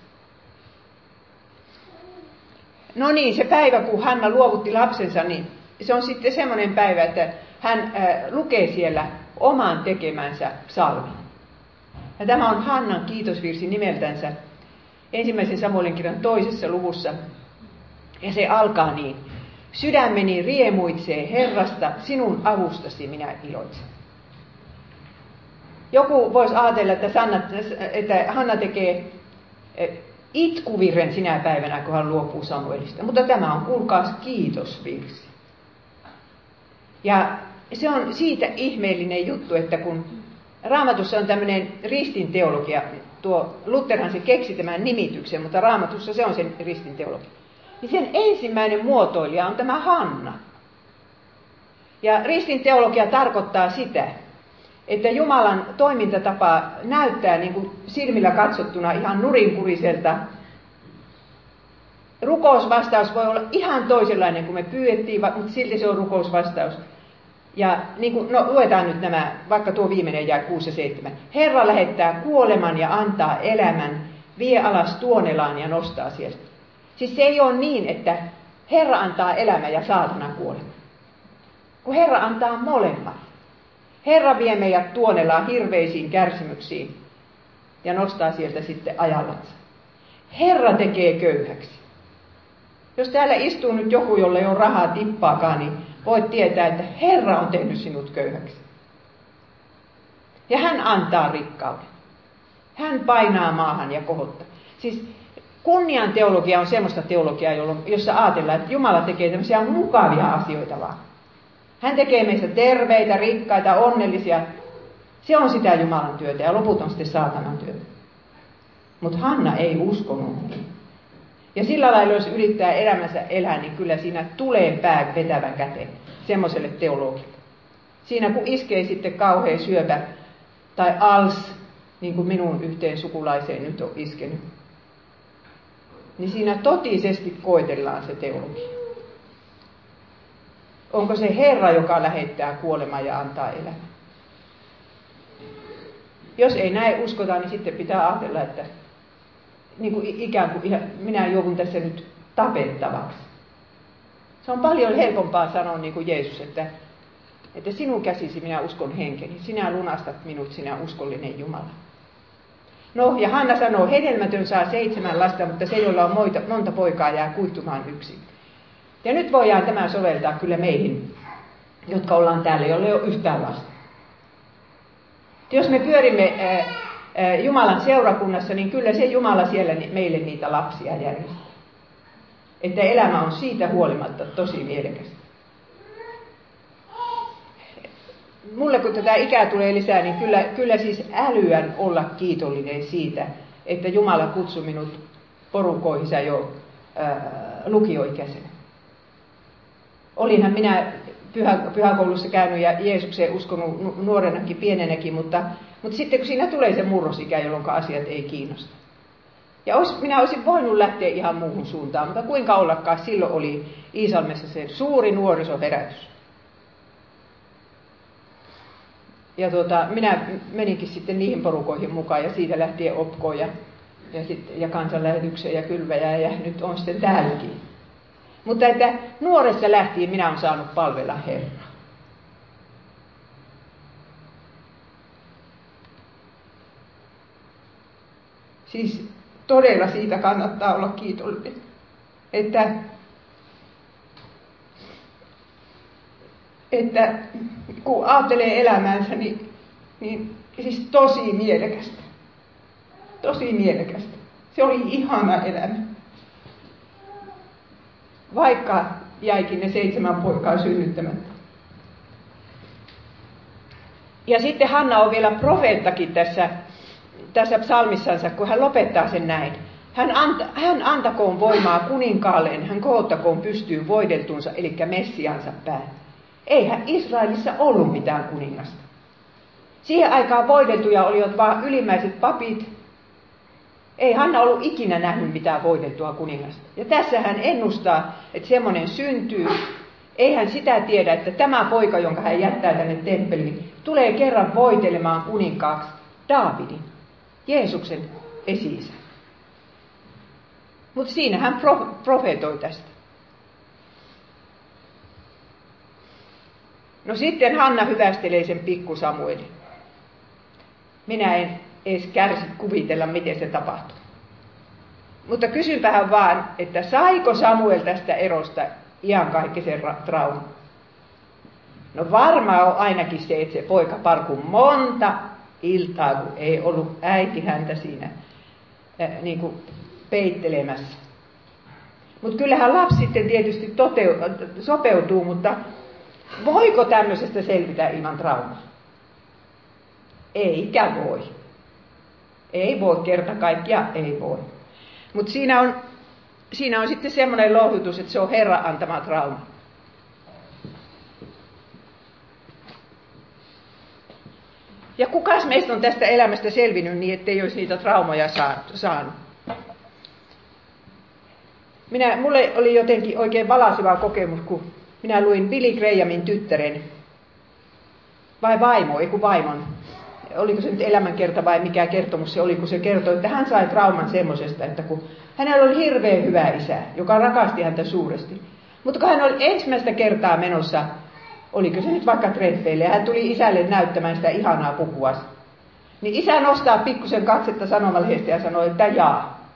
No niin, se päivä, kun Hanna luovutti lapsensa, niin se on sitten semmoinen päivä, että hän äh, lukee siellä oman tekemänsä psalmin. Ja tämä on Hannan kiitosvirsi nimeltänsä ensimmäisen Samuelin kirjan toisessa luvussa. Ja se alkaa niin. Sydämeni riemuitsee Herrasta, sinun avustasi minä iloitsen. Joku voisi ajatella, että, Sanna, että Hanna tekee itkuvirren sinä päivänä, kun hän luopuu Samuelista. Mutta tämä on, kuulkaas, kiitosvirsi. Ja se on siitä ihmeellinen juttu, että kun Raamatussa on tämmöinen ristin teologia, tuo Lutherhan se keksi tämän nimityksen, mutta Raamatussa se on sen ristin teologia. Niin sen ensimmäinen muotoilija on tämä Hanna. Ja ristin teologia tarkoittaa sitä, että Jumalan toimintatapa näyttää niin kuin silmillä katsottuna ihan nurinkuriselta. Rukousvastaus voi olla ihan toisenlainen kuin me pyydettiin, mutta silti se on rukousvastaus. Ja niin kuin, no, luetaan nyt nämä, vaikka tuo viimeinen jää 6 ja 7. Herra lähettää kuoleman ja antaa elämän, vie alas tuonelaan ja nostaa sieltä. Siis se ei ole niin, että Herra antaa elämän ja saatana kuoleman. Kun Herra antaa molemmat. Herra vie meidät tuonelaan hirveisiin kärsimyksiin ja nostaa sieltä sitten ajallansa. Herra tekee köyhäksi. Jos täällä istuu nyt joku, jolle ei ole rahaa tippaakaan, niin voit tietää, että Herra on tehnyt sinut köyhäksi. Ja hän antaa rikkauden. Hän painaa maahan ja kohottaa. Siis kunnian teologia on semmoista teologiaa, jossa ajatellaan, että Jumala tekee tämmöisiä mukavia asioita vaan. Hän tekee meistä terveitä, rikkaita, onnellisia. Se on sitä Jumalan työtä ja loput on sitten saatanan työtä. Mutta Hanna ei uskonut. Ja sillä lailla, jos yrittää elämänsä elää, niin kyllä siinä tulee pää vetävän käteen semmoiselle teologille. Siinä kun iskee sitten kauhean syöpä tai als, niin kuin minun yhteen sukulaiseen nyt on iskenyt, niin siinä totisesti koetellaan se teologia. Onko se Herra, joka lähettää kuoleman ja antaa elämän. Jos ei näin uskota, niin sitten pitää ajatella, että niin kuin ikään kuin minä joudun tässä nyt tapettavaksi. Se on paljon helpompaa sanoa niin kuin Jeesus, että, että sinun käsisi minä uskon henkeni, sinä lunastat minut, sinä uskollinen Jumala. No, ja Hanna sanoo, hedelmätön saa seitsemän lasta, mutta se, jolla on moita, monta poikaa, jää kuihtumaan yksin. Ja nyt voidaan tämä soveltaa kyllä meihin, jotka ollaan täällä, jolla ei ole yhtään lasta. Jos me pyörimme Jumalan seurakunnassa, niin kyllä se Jumala siellä meille niitä lapsia järjestää. Että elämä on siitä huolimatta tosi mielekästä. Mulle kun tätä ikää tulee lisää, niin kyllä, kyllä siis älyän olla kiitollinen siitä, että Jumala kutsui minut porukoihinsa jo ää, lukioikäisenä. Olinhan minä pyhä, pyhäkoulussa käynyt ja Jeesukseen uskonut nuorenakin, pienenäkin, mutta, mutta sitten kun siinä tulee se murrosikä, jolloin asiat ei kiinnosta. Ja olis, minä olisin voinut lähteä ihan muuhun suuntaan, mutta kuinka ollakaan, silloin oli Iisalmessa se suuri nuorisoherätys. Ja tuota, minä meninkin sitten niihin porukoihin mukaan ja siitä lähtien opkoon ja, ja, ja kansanlähetykseen ja kylväjään ja nyt on sitten täälläkin. Mutta että nuoressa lähtien minä olen saanut palvella Herraa. Siis todella siitä kannattaa olla kiitollinen, että, että kun ajattelee elämäänsä, niin, niin siis tosi mielekästä. Tosi mielekästä. Se oli ihana elämä vaikka jäikin ne seitsemän poikaa synnyttämättä. Ja sitten Hanna on vielä profeettakin tässä, tässä psalmissansa, kun hän lopettaa sen näin. Hän, anta, hän antakoon voimaa kuninkaalleen, hän koottakoon pystyy voideltunsa, eli Messiansa pään. Eihän Israelissa ollut mitään kuningasta. Siihen aikaan voideltuja olivat vain ylimmäiset papit ei Hanna ollut ikinä nähnyt mitään voitettua kuningasta. Ja tässä hän ennustaa, että semmoinen syntyy. Ei hän sitä tiedä, että tämä poika, jonka hän jättää tänne temppeliin, tulee kerran voitelemaan kuninkaaksi Daavidin, Jeesuksen esi Mutta siinä hän pro- profetoi tästä. No sitten Hanna hyvästelee sen pikku Samuelin. Minä en edes kärsi kuvitella, miten se tapahtui. Mutta kysynpähän vaan, että saiko Samuel tästä erosta iankaikkisen trauman? No varmaan on ainakin se, että se poika parku monta iltaa, kun ei ollut äiti häntä siinä äh, niin kuin peittelemässä. Mutta kyllähän lapsi sitten tietysti toteu- sopeutuu, mutta voiko tämmöisestä selvitä ilman traumaa? Eikä voi. Ei voi kerta kaikkia, ei voi. Mutta siinä on, siinä on sitten semmoinen lohdutus, että se on Herra antama trauma. Ja kukas meistä on tästä elämästä selvinnyt niin, ettei olisi niitä traumoja saanut? Minä, mulle oli jotenkin oikein valaseva kokemus, kun minä luin Billy Grahamin tyttären, vai vaimo, ei kun vaimon, oliko se nyt elämänkerta vai mikä kertomus se oli, kun se kertoi, että hän sai trauman semmoisesta, että kun hänellä oli hirveän hyvä isä, joka rakasti häntä suuresti. Mutta kun hän oli ensimmäistä kertaa menossa, oliko se nyt vaikka treffeille, ja hän tuli isälle näyttämään sitä ihanaa pukua, niin isä nostaa pikkusen katsetta sanomalehdestä ja sanoi, että jaa.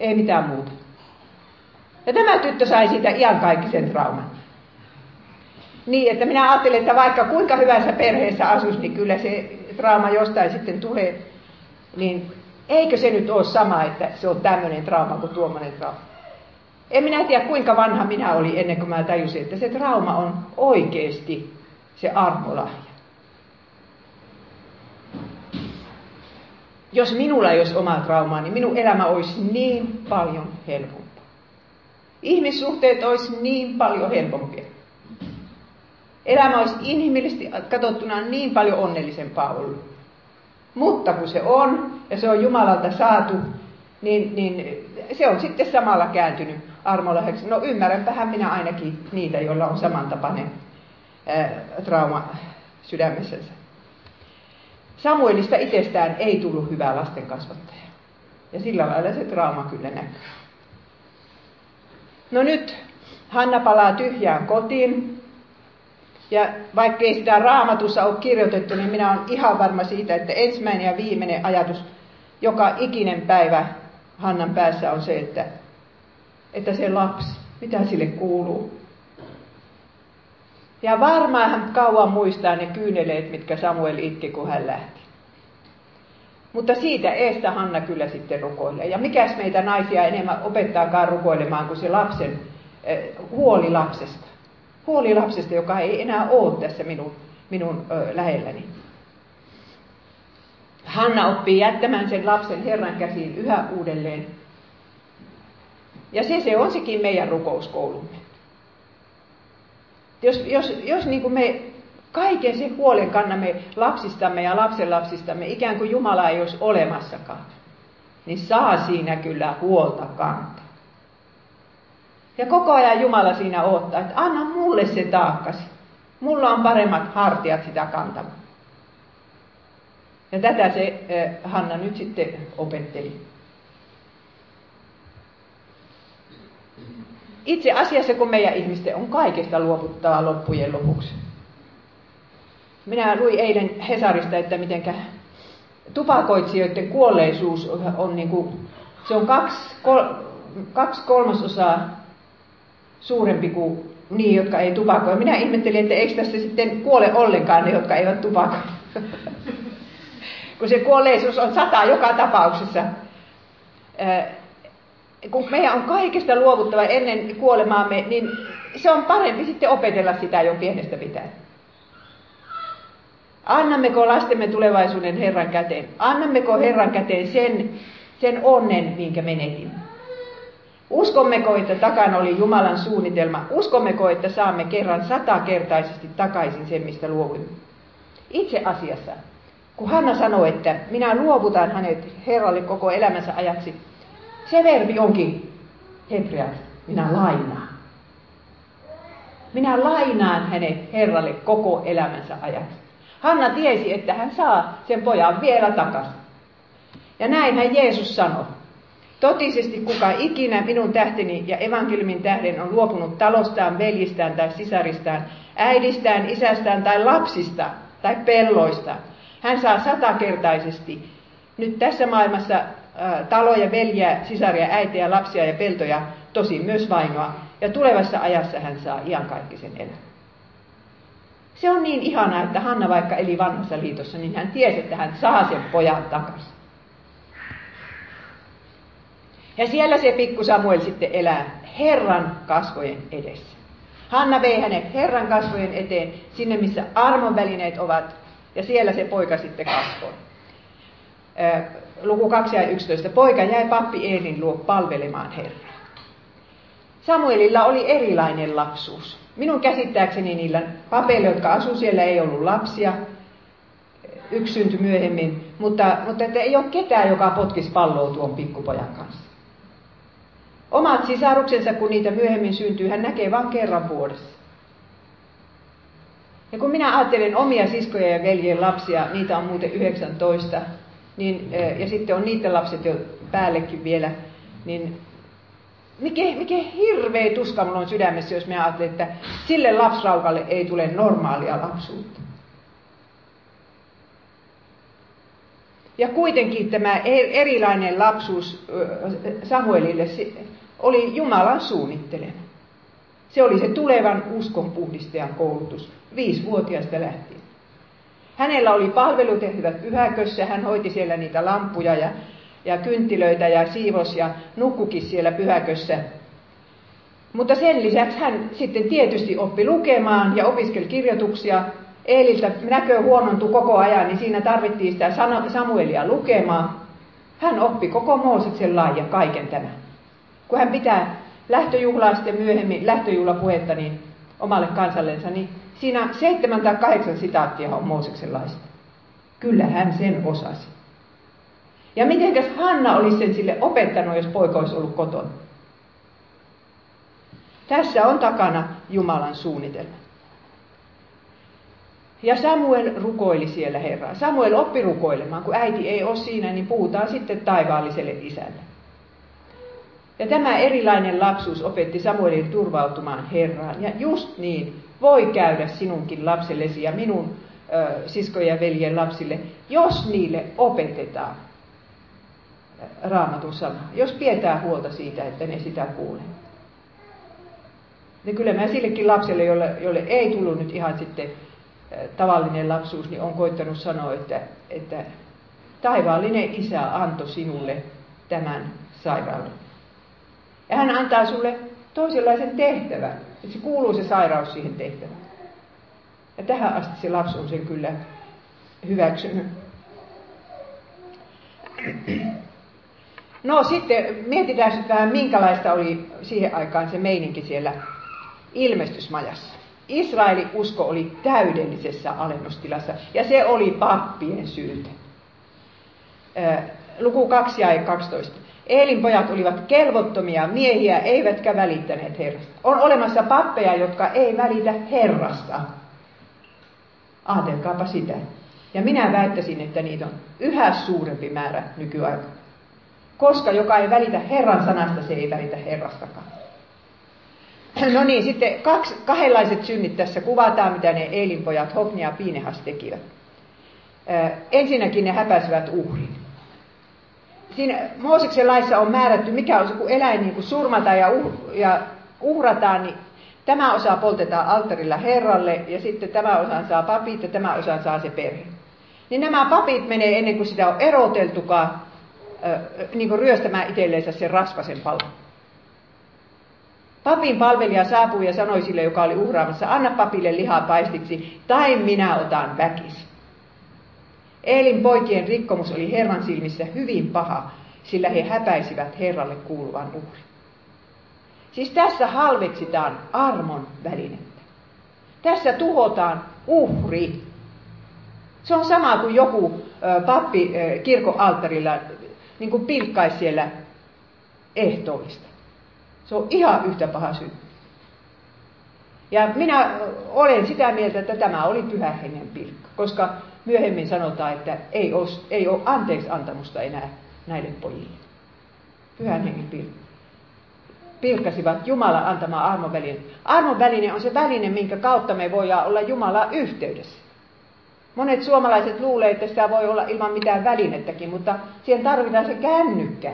Ei mitään muuta. Ja tämä tyttö sai siitä iankaikkisen trauman. Niin, että minä ajattelen, että vaikka kuinka hyvässä perheessä asus, niin kyllä se trauma jostain sitten tulee. Niin eikö se nyt ole sama, että se on tämmöinen trauma kuin tuommoinen trauma? En minä tiedä, kuinka vanha minä olin ennen kuin mä tajusin, että se trauma on oikeasti se armolahja. Jos minulla ei olisi omaa traumaa, niin minun elämä olisi niin paljon helpompaa. Ihmissuhteet olisi niin paljon helpompia. Elämä olisi inhimillisesti katsottuna niin paljon onnellisempaa ollut. Mutta kun se on, ja se on Jumalalta saatu, niin, niin se on sitten samalla kääntynyt armolahjaksi. No ymmärränpähän minä ainakin niitä, joilla on samantapainen ää, trauma sydämessänsä. Samuelista itsestään ei tullut hyvää lasten kasvattaja. Ja sillä lailla se trauma kyllä näkyy. No nyt Hanna palaa tyhjään kotiin. Ja vaikka ei sitä raamatussa ole kirjoitettu, niin minä olen ihan varma siitä, että ensimmäinen ja viimeinen ajatus joka ikinen päivä Hannan päässä on se, että, että se lapsi, mitä sille kuuluu. Ja varmaan hän kauan muistaa ne kyyneleet, mitkä Samuel itki, kun hän lähti. Mutta siitä eestä Hanna kyllä sitten rukoilee. Ja mikäs meitä naisia enemmän opettaakaan rukoilemaan kuin se lapsen eh, huoli lapsesta. Huoli lapsesta, joka ei enää ole tässä minun, minun ö, lähelläni. Hanna oppii jättämään sen lapsen Herran käsiin yhä uudelleen. Ja se, se on sekin meidän rukouskoulumme. Jos, jos, jos niin kuin me kaiken sen huolen kannamme lapsistamme ja lapsenlapsistamme, ikään kuin Jumala ei olisi olemassakaan, niin saa siinä kyllä huolta kantaa. Ja koko ajan Jumala siinä odottaa, että anna mulle se taakkasi. Mulla on paremmat hartiat sitä kantamaan. Ja tätä se Hanna nyt sitten opetteli. Itse asiassa, kun meidän ihmisten on kaikesta luovuttava loppujen lopuksi. Minä luin eilen Hesarista, että mitenkä tupakoitsijoiden kuolleisuus on niin kuin, se on kaksi, kol, kaksi kolmasosaa suurempi kuin niin, jotka ei tupakoi. Minä ihmettelin, että eikö tässä sitten kuole ollenkaan ne, jotka eivät tupakoi. kun se kuolleisuus on sata joka tapauksessa. Kun meidän on kaikesta luovuttava ennen kuolemaamme, niin se on parempi sitten opetella sitä jo pienestä pitäen. Annammeko lastemme tulevaisuuden Herran käteen? Annammeko Herran käteen sen, sen onnen, minkä menetimme? Uskommeko, että takana oli Jumalan suunnitelma? Uskommeko, että saamme kerran satakertaisesti takaisin sen, mistä luovuimme? Itse asiassa kun Hanna sanoi, että minä luovutan hänet Herralle koko elämänsä ajaksi, se verbi onkin hebreat, minä lainaan. Minä lainaan hänet Herralle koko elämänsä ajaksi. Hanna tiesi, että hän saa sen pojan vielä takaisin. Ja näinhän Jeesus sanoi. Totisesti kuka ikinä minun tähteni ja evankeliumin tähden on luopunut talostaan, veljistään tai sisaristaan, äidistään, isästään tai lapsista tai pelloista, hän saa satakertaisesti nyt tässä maailmassa ää, taloja, veljiä, sisaria, äitiä, lapsia ja peltoja, tosi myös vainoa. Ja tulevassa ajassa hän saa iankaikkisen elämän. Se on niin ihanaa, että Hanna vaikka eli vanhassa liitossa, niin hän tiesi, että hän saa sen pojan takaisin. Ja siellä se pikku Samuel sitten elää Herran kasvojen edessä. Hanna vei hänet Herran kasvojen eteen, sinne missä armon välineet ovat, ja siellä se poika sitten kasvoi. Luku 2 ja 11. Poika jäi pappi Eelin luo palvelemaan Herraa. Samuelilla oli erilainen lapsuus. Minun käsittääkseni niillä papeilla, jotka asuivat siellä, ei ollut lapsia. Yksi syntyi myöhemmin, mutta, mutta että ei ole ketään, joka potkisi palloa tuon pikkupojan kanssa. Omat sisaruksensa, kun niitä myöhemmin syntyy, hän näkee vain kerran vuodessa. Ja kun minä ajattelen omia siskoja ja veljen lapsia, niitä on muuten 19, niin, ja sitten on niiden lapset jo päällekin vielä, niin mikä, mikä hirveä tuska mulla on sydämessä, jos mä ajattelen, että sille lapsraukalle ei tule normaalia lapsuutta. Ja kuitenkin tämä e-, erilainen lapsuus Samuelille oli Jumalan suunnittelema. Se oli se tulevan uskon puhdistajan koulutus viisivuotiaasta lähtien. Hänellä oli palvelutehtävät pyhäkössä, hän hoiti siellä niitä lampuja ja, ja kynttilöitä ja siivos ja nukkukin siellä pyhäkössä. Mutta sen lisäksi hän sitten tietysti oppi lukemaan ja opiskeli kirjoituksia. Eeliltä näkö huonontui koko ajan, niin siinä tarvittiin sitä Samuelia lukemaan. Hän oppi koko Mooseksen lain ja kaiken tämän. Kun hän pitää lähtöjuhlaa sitten myöhemmin, lähtöjuhlapuhetta niin omalle kansallensa, niin siinä seitsemän tai kahdeksan sitaattia on Mooseksen laista. Kyllä hän sen osasi. Ja mitenkäs Hanna olisi sen sille opettanut, jos poika olisi ollut kotona? Tässä on takana Jumalan suunnitelma. Ja Samuel rukoili siellä Herraa. Samuel oppi rukoilemaan. Kun äiti ei ole siinä, niin puhutaan sitten taivaalliselle isälle. Ja tämä erilainen lapsuus opetti Samuelin turvautumaan Herraan. Ja just niin voi käydä sinunkin lapsellesi ja minun ö, siskojen ja veljen lapsille, jos niille opetetaan raamatun sana. Jos pidetään huolta siitä, että ne sitä kuulee. Ja kyllä mä sillekin lapselle, jolle, jolle ei tullut nyt ihan sitten tavallinen lapsuus, niin on koittanut sanoa, että, että taivaallinen isä antoi sinulle tämän sairauden. Ja hän antaa sulle toisenlaisen tehtävän. Että se kuuluu se sairaus siihen tehtävään. Ja tähän asti se lapsi on sen kyllä hyväksynyt. No sitten mietitään sitten vähän, minkälaista oli siihen aikaan se meininki siellä ilmestysmajassa. Israelin usko oli täydellisessä alennustilassa ja se oli pappien syytä. Luku 2 ja 12. Eelin pojat olivat kelvottomia miehiä, eivätkä välittäneet Herrasta. On olemassa pappeja, jotka ei välitä Herrasta. Aatelkaapa sitä. Ja minä väittäisin, että niitä on yhä suurempi määrä nykyaikana. Koska joka ei välitä Herran sanasta, se ei välitä Herrastakaan. No niin, sitten kaksi, kahdenlaiset synnit tässä kuvataan, mitä ne Eelinpojat Hofni ja Piinehas tekivät. ensinnäkin ne häpäisivät uhrin siinä Mooseksen laissa on määrätty, mikä on se, kun eläin niin kun surmataan ja, uh, ja uhrataan, niin tämä osa poltetaan alttarilla Herralle ja sitten tämä osa saa papit ja tämä osa saa se perhe. Niin nämä papit menee ennen kuin sitä on eroteltukaan niin kuin ryöstämään itselleensä sen rasvasen palon. Papin palvelija saapui ja sanoi sille, joka oli uhraamassa, anna papille lihaa paistiksi, tai minä otan väkisi. Eelin poikien rikkomus oli Herran silmissä hyvin paha, sillä he häpäisivät Herralle kuuluvan uhrin. Siis tässä halveksitaan armon välinettä. Tässä tuhotaan uhri. Se on sama kuin joku pappi kirkon alttarilla niin pilkkaisi siellä ehtoollista. Se on ihan yhtä paha syy. Ja minä olen sitä mieltä, että tämä oli pyhä hengen pilkka, koska myöhemmin sanotaan, että ei ole, ei ole anteeksi antamusta enää näille pojille. Pyhän hengen pilkka pilkkasivat Jumalan antama armoväline. Armoväline on se väline, minkä kautta me voidaan olla Jumalan yhteydessä. Monet suomalaiset luulee, että sitä voi olla ilman mitään välinettäkin, mutta siihen tarvitaan se kännykkä.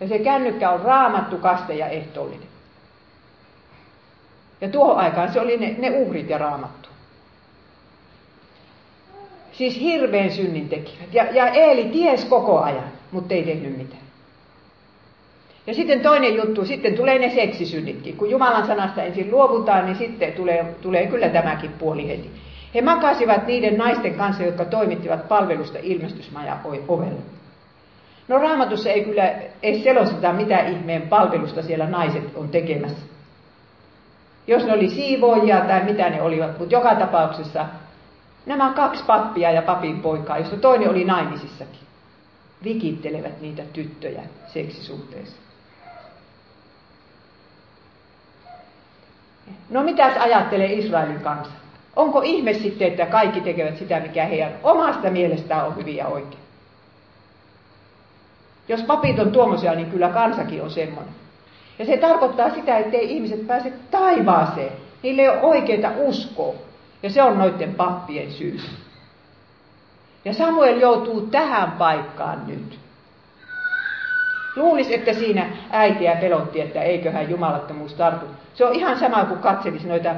Ja se kännykkä on raamattu, kaste ja ehtoollinen. Ja tuohon aikaan se oli ne, ne uhrit ja raamattu. Siis hirveän synnin tekivät. Ja, ja Eeli ties koko ajan, mutta ei tehnyt mitään. Ja sitten toinen juttu, sitten tulee ne seksisynnitkin. Kun Jumalan sanasta ensin luovutaan, niin sitten tulee, tulee kyllä tämäkin puoli heti. He makasivat niiden naisten kanssa, jotka toimittivat palvelusta ilmestysmaja ovella. No raamatussa ei kyllä edes selosteta, mitä ihmeen palvelusta siellä naiset on tekemässä. Jos ne oli siivoojia tai mitä ne olivat, mutta joka tapauksessa nämä kaksi pappia ja papin poikaa, josta toinen oli naimisissakin, vikittelevät niitä tyttöjä seksisuhteessa. No mitä ajattelee Israelin kanssa? Onko ihme sitten, että kaikki tekevät sitä, mikä heidän omasta mielestään on hyvin ja oikein? Jos papit on tuommoisia, niin kyllä kansakin on semmoinen. Ja se tarkoittaa sitä, ettei ihmiset pääse taivaaseen. Niille ei ole oikeita uskoa. Ja se on noiden pappien syy. Ja Samuel joutuu tähän paikkaan nyt. Luulisi, että siinä äitiä pelotti, että eiköhän jumalattomuus tartu. Se on ihan sama kuin katselisi noita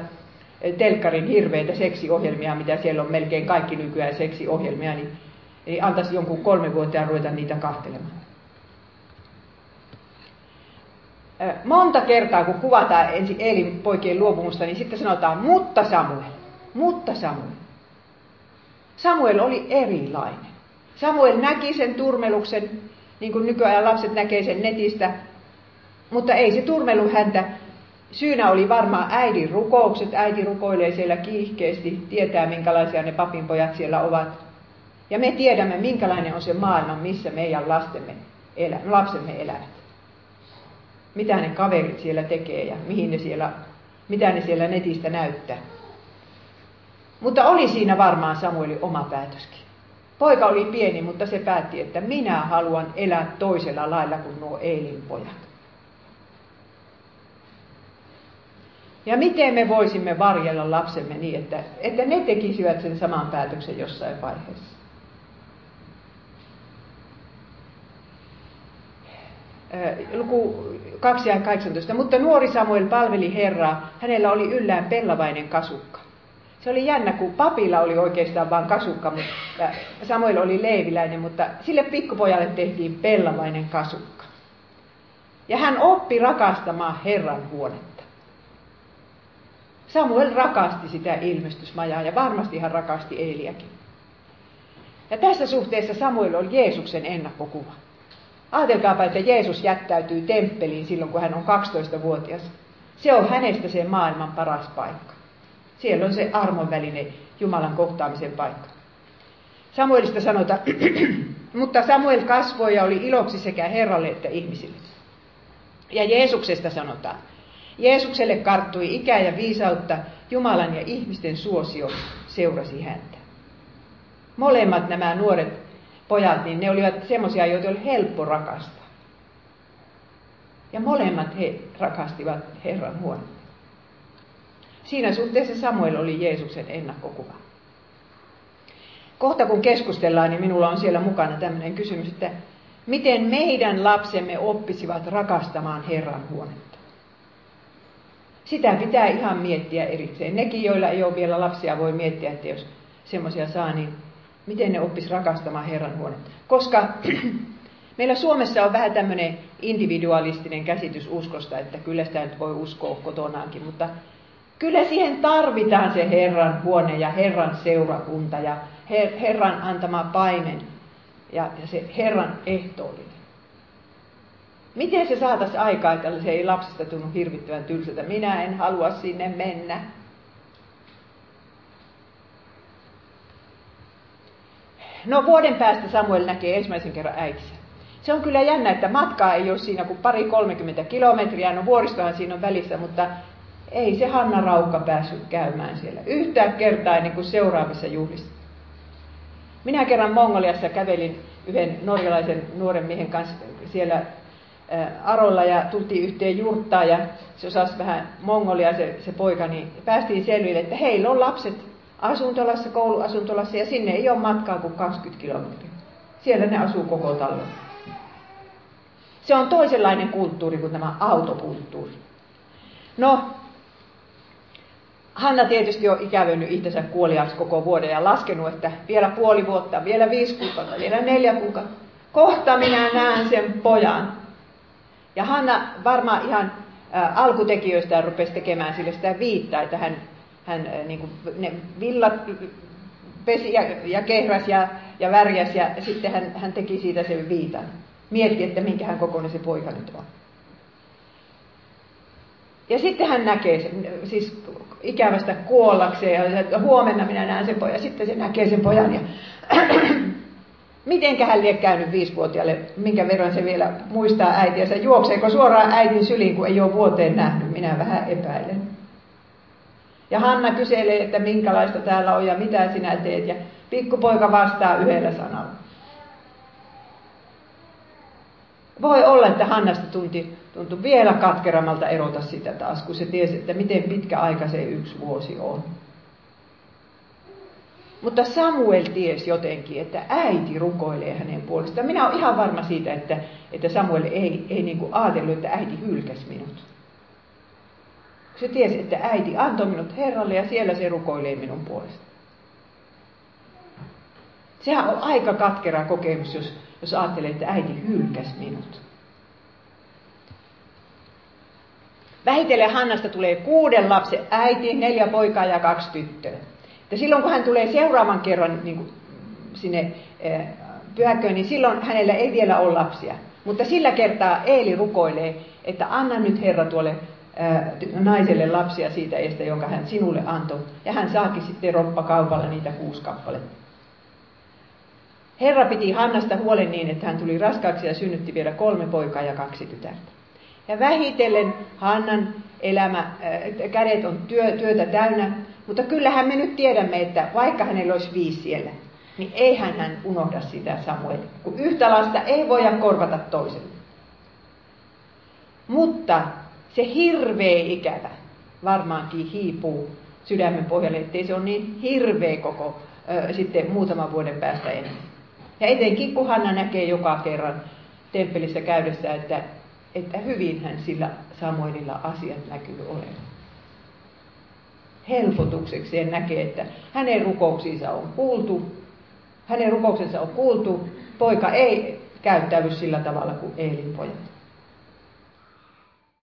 telkkarin hirveitä seksiohjelmia, mitä siellä on melkein kaikki nykyään seksiohjelmia, niin, niin antaisi jonkun vuotta ruveta niitä kahtelemaan. Monta kertaa, kun kuvataan ensin Eelin poikien luopumusta, niin sitten sanotaan, mutta Samuel, mutta Samuel. Samuel oli erilainen. Samuel näki sen turmeluksen, niin kuin nykyajan lapset näkee sen netistä, mutta ei se turmelu häntä. Syynä oli varmaan äidin rukoukset. Äiti rukoilee siellä kiihkeästi, tietää minkälaisia ne papinpojat siellä ovat. Ja me tiedämme, minkälainen on se maailma, missä meidän lastemme elä, lapsemme elävät. Mitä ne kaverit siellä tekee ja mihin ne siellä, mitä ne siellä netistä näyttää. Mutta oli siinä varmaan Samuelin oma päätöskin. Poika oli pieni, mutta se päätti, että minä haluan elää toisella lailla kuin nuo Eelin pojat. Ja miten me voisimme varjella lapsemme niin, että, että ne tekisivät sen saman päätöksen jossain vaiheessa? Luku 2 ja 18. Mutta nuori Samuel palveli Herraa, hänellä oli yllään pellavainen kasukka. Se oli jännä, kun papilla oli oikeastaan vain kasukka, mutta Samuel oli leiviläinen, mutta sille pikkupojalle tehtiin pellavainen kasukka. Ja hän oppi rakastamaan Herran huonetta. Samuel rakasti sitä ilmestysmajaa ja varmasti hän rakasti Eeliäkin. Ja tässä suhteessa Samuel on Jeesuksen ennakkokuva. Ajatelkaapa, että Jeesus jättäytyy temppeliin silloin, kun hän on 12-vuotias. Se on hänestä se maailman paras paikka. Siellä on se armon väline, Jumalan kohtaamisen paikka. Samuelista sanotaan, mutta Samuel kasvoi ja oli iloksi sekä Herralle että ihmisille. Ja Jeesuksesta sanotaan, Jeesukselle karttui ikä ja viisautta, Jumalan ja ihmisten suosio seurasi häntä. Molemmat nämä nuoret pojat, niin ne olivat semmoisia, joita oli helppo rakastaa. Ja molemmat he rakastivat Herran huonetta. Siinä suhteessa Samuel oli Jeesuksen ennakkokuva. Kohta kun keskustellaan, niin minulla on siellä mukana tämmöinen kysymys, että miten meidän lapsemme oppisivat rakastamaan Herran huonetta. Sitä pitää ihan miettiä erikseen. Nekin, joilla ei ole vielä lapsia, voi miettiä, että jos semmoisia saa, niin miten ne oppis rakastamaan Herran huonetta. Koska meillä Suomessa on vähän tämmöinen individualistinen käsitys uskosta, että kyllä sitä nyt voi uskoa kotonaankin, mutta Kyllä siihen tarvitaan se Herran huone ja Herran seurakunta ja Herran antama paimen ja se Herran ehtoollinen. Miten se saataisiin aikaa, että se ei lapsesta tunnu hirvittävän tylsältä? Minä en halua sinne mennä. No vuoden päästä Samuel näkee ensimmäisen kerran äitinsä. Se on kyllä jännä, että matkaa ei ole siinä kuin pari 30 kilometriä. No vuoristohan siinä on välissä, mutta ei se Hanna Raukka päässyt käymään siellä yhtään kertaa ennen kuin seuraavissa juhlissa. Minä kerran Mongoliassa kävelin yhden norjalaisen nuoren miehen kanssa siellä Arolla ja tultiin yhteen jurttaan ja se osasi vähän mongolia se, se poika, niin päästiin selville, että heillä on lapset asuntolassa, kouluasuntolassa ja sinne ei ole matkaa kuin 20 kilometriä. Siellä ne asuu koko talon. Se on toisenlainen kulttuuri kuin tämä autokulttuuri. No, Hanna tietysti on ikävönyt itsensä kuoliaksi koko vuoden ja laskenut, että vielä puoli vuotta, vielä viisi kuukautta, vielä neljä kuukautta. Kohta minä näen sen pojan. Ja Hanna varmaan ihan alkutekijöistä rupesi tekemään sille sitä viittaa, että hän, hän niin kuin, ne villat pesi ja, ja kehräs ja, ja värjäs ja sitten hän, hän teki siitä sen viitan. Mietti, että minkähän kokoinen se poika nyt on. Ja sitten hän näkee sen, siis ikävästä kuollakseen ja huomenna minä näen sen pojan. Sitten se näkee sen pojan ja mitenkä hän lie käynyt viisivuotiaalle, minkä verran se vielä muistaa äitiänsä. Juokseeko suoraan äitin syliin, kun ei ole vuoteen nähnyt? Minä vähän epäilen. Ja Hanna kyselee, että minkälaista täällä on ja mitä sinä teet. Ja pikkupoika vastaa yhdellä sanalla. Voi olla, että Hannasta tunti, tuntui vielä katkerammalta erota sitä taas, kun se tiesi, että miten pitkä aika se yksi vuosi on. Mutta Samuel tiesi jotenkin, että äiti rukoilee hänen puolestaan. Minä olen ihan varma siitä, että, että Samuel ei, ei niin kuin ajatellut, että äiti hylkäsi minut. Se tiesi, että äiti antoi minut Herralle ja siellä se rukoilee minun puolesta. Sehän on aika katkera kokemus, jos, jos ajattelee, että äiti hylkäsi minut. Vähitellen Hannasta tulee kuuden lapsen äiti, neljä poikaa ja kaksi tyttöä. Ja silloin kun hän tulee seuraavan kerran niin kuin sinne eh, pyhäköön, niin silloin hänellä ei vielä ole lapsia. Mutta sillä kertaa Eeli rukoilee, että anna nyt Herra tuolle naiselle lapsia siitä estä, jonka hän sinulle antoi. Ja hän saakin sitten roppakaupalla niitä kuusi kappaletta. Herra piti Hannasta huolen niin, että hän tuli raskaaksi ja synnytti vielä kolme poikaa ja kaksi tytärtä. Ja vähitellen Hannan elämä, äh, kädet on työ, työtä täynnä, mutta kyllähän me nyt tiedämme, että vaikka hänellä olisi viisi siellä, niin eihän hän unohda sitä Samuel, kun yhtä lasta ei voida korvata toiselle. Mutta se hirveä ikävä varmaankin hiipuu sydämen pohjalle, ettei se ole niin hirveä koko ö, sitten muutaman vuoden päästä enää. Ja etenkin kun Hanna näkee joka kerran temppelissä käydessä, että, että hyvin hän sillä Samuelilla asiat näkyy olevan. Helpotuksekseen näkee, että hänen rukouksiinsa on kuultu, hänen rukouksensa on kuultu, poika ei käyttäydy sillä tavalla kuin Eelin pojat.